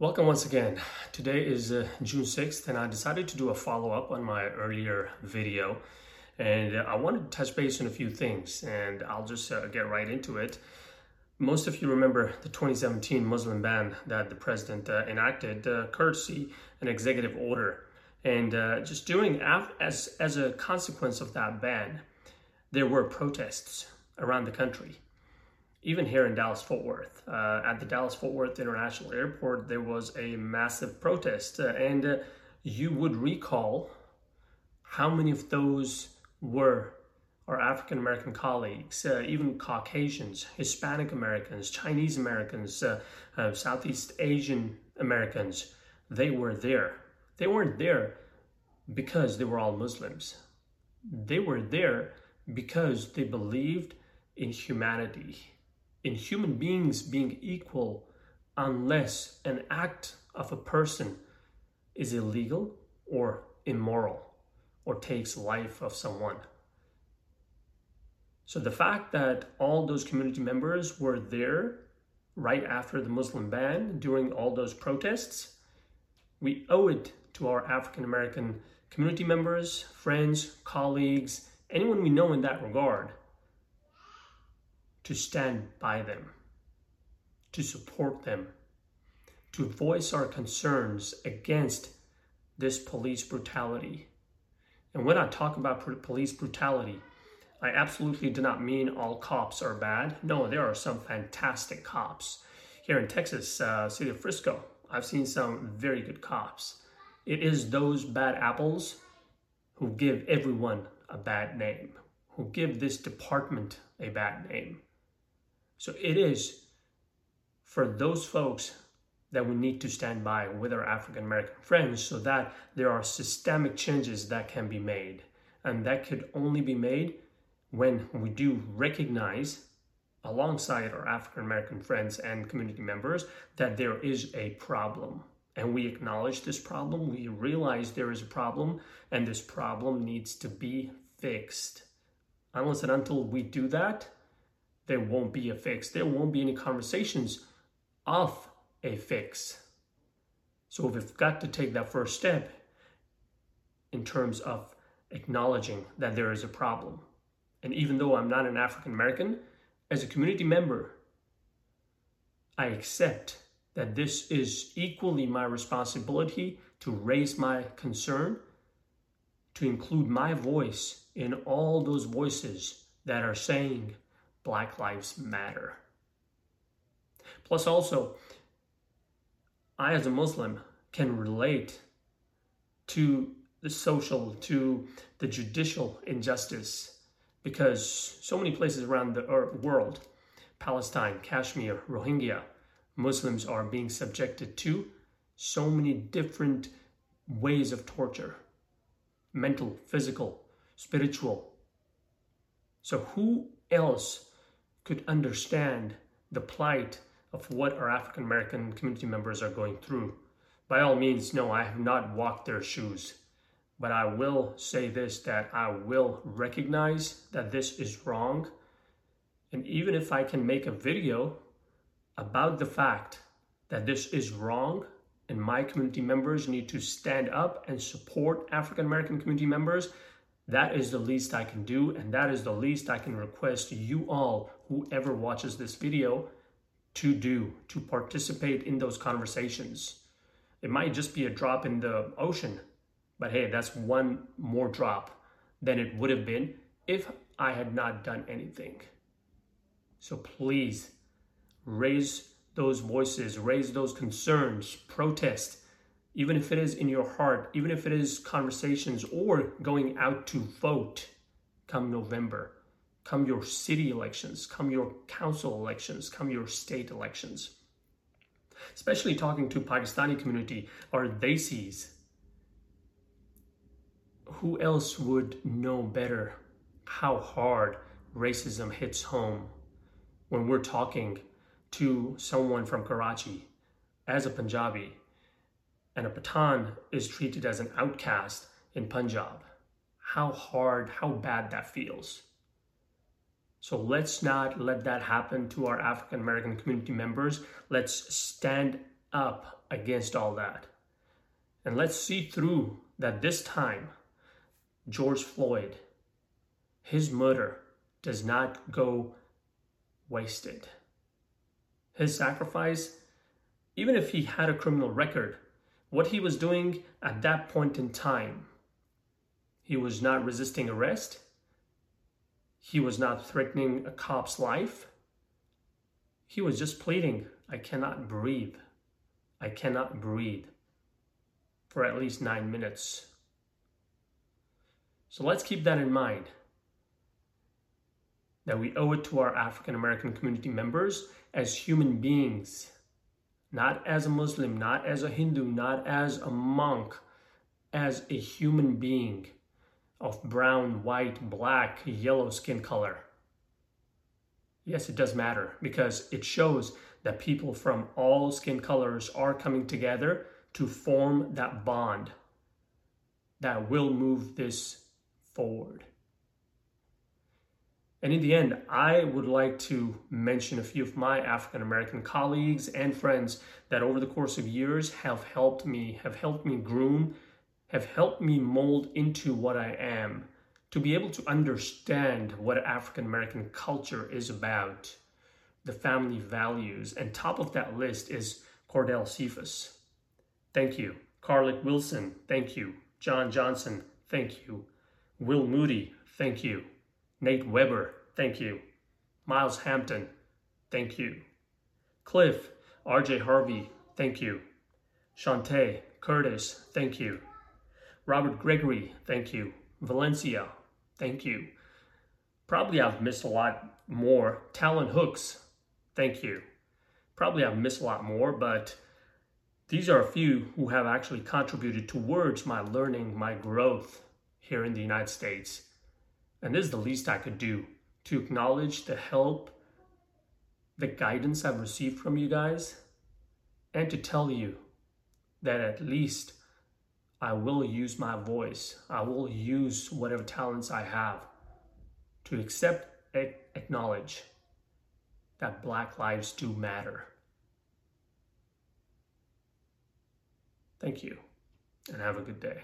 Welcome once again. Today is uh, June 6th, and I decided to do a follow up on my earlier video. And I wanted to touch base on a few things, and I'll just uh, get right into it. Most of you remember the 2017 Muslim ban that the president uh, enacted, uh, courtesy an executive order. And uh, just doing, as, as a consequence of that ban, there were protests around the country even here in Dallas Fort Worth. Uh, at the Dallas Fort Worth International Airport, there was a massive protest, uh, and uh, you would recall how many of those were our African American colleagues, uh, even Caucasians, Hispanic Americans, Chinese Americans, uh, uh, Southeast Asian Americans. They were there. They weren't there because they were all Muslims. They were there because they believed in humanity in human beings being equal unless an act of a person is illegal or immoral or takes life of someone. So the fact that all those community members were there right after the Muslim ban during all those protests, we owe it to our African American community members, friends, colleagues, anyone we know in that regard to stand by them, to support them, to voice our concerns against this police brutality. And when I talk about police brutality, I absolutely do not mean all cops are bad. No, there are some fantastic cops. Here in Texas, uh, city of Frisco, I've seen some very good cops. It is those bad apples who give everyone a bad name, who give this department a bad name. So it is for those folks that we need to stand by with our African American friends so that there are systemic changes that can be made. And that could only be made when we do recognize, alongside our African American friends and community members, that there is a problem. And we acknowledge this problem, we realize there is a problem, and this problem needs to be fixed. Unless and until we do that, there won't be a fix. There won't be any conversations of a fix. So we've got to take that first step in terms of acknowledging that there is a problem. And even though I'm not an African American, as a community member, I accept that this is equally my responsibility to raise my concern, to include my voice in all those voices that are saying Black Lives Matter. Plus, also, I as a Muslim can relate to the social, to the judicial injustice because so many places around the er, world, Palestine, Kashmir, Rohingya, Muslims are being subjected to so many different ways of torture mental, physical, spiritual. So, who else could understand the plight of what our African American community members are going through. By all means, no, I have not walked their shoes. But I will say this that I will recognize that this is wrong. And even if I can make a video about the fact that this is wrong and my community members need to stand up and support African American community members, that is the least I can do, and that is the least I can request you all, whoever watches this video, to do, to participate in those conversations. It might just be a drop in the ocean, but hey, that's one more drop than it would have been if I had not done anything. So please raise those voices, raise those concerns, protest, even if it is in your heart, even if it is conversations or going out to vote come November, come your city elections, come your council elections, come your state elections. Especially talking to Pakistani community or Desis, who else would know better how hard racism hits home when we're talking to someone from Karachi as a Punjabi and a Pathan is treated as an outcast in Punjab. How hard, how bad that feels. So let's not let that happen to our African American community members. Let's stand up against all that. And let's see through that this time, George Floyd, his murder does not go wasted. His sacrifice, even if he had a criminal record, what he was doing at that point in time, he was not resisting arrest. He was not threatening a cop's life. He was just pleading, I cannot breathe. I cannot breathe for at least nine minutes. So let's keep that in mind that we owe it to our African American community members as human beings, not as a Muslim, not as a Hindu, not as a monk, as a human being of brown, white, black, yellow skin color. Yes, it does matter because it shows that people from all skin colors are coming together to form that bond that will move this forward. And in the end, I would like to mention a few of my African American colleagues and friends that over the course of years have helped me, have helped me groom, have helped me mold into what I am, to be able to understand what African American culture is about, the family values. And top of that list is Cordell Cephas. Thank you. Carlick Wilson, thank you. John Johnson, thank you. Will Moody, thank you. Nate Weber, thank you. Miles Hampton, thank you. Cliff, RJ Harvey, thank you. Shantae, Curtis, thank you. Robert Gregory, thank you. Valencia, thank you. Probably I've missed a lot more. Talon Hooks, thank you. Probably I've missed a lot more, but these are a few who have actually contributed towards my learning, my growth here in the United States. And this is the least I could do to acknowledge the help, the guidance I've received from you guys, and to tell you that at least I will use my voice. I will use whatever talents I have to accept, acknowledge that Black lives do matter. Thank you, and have a good day.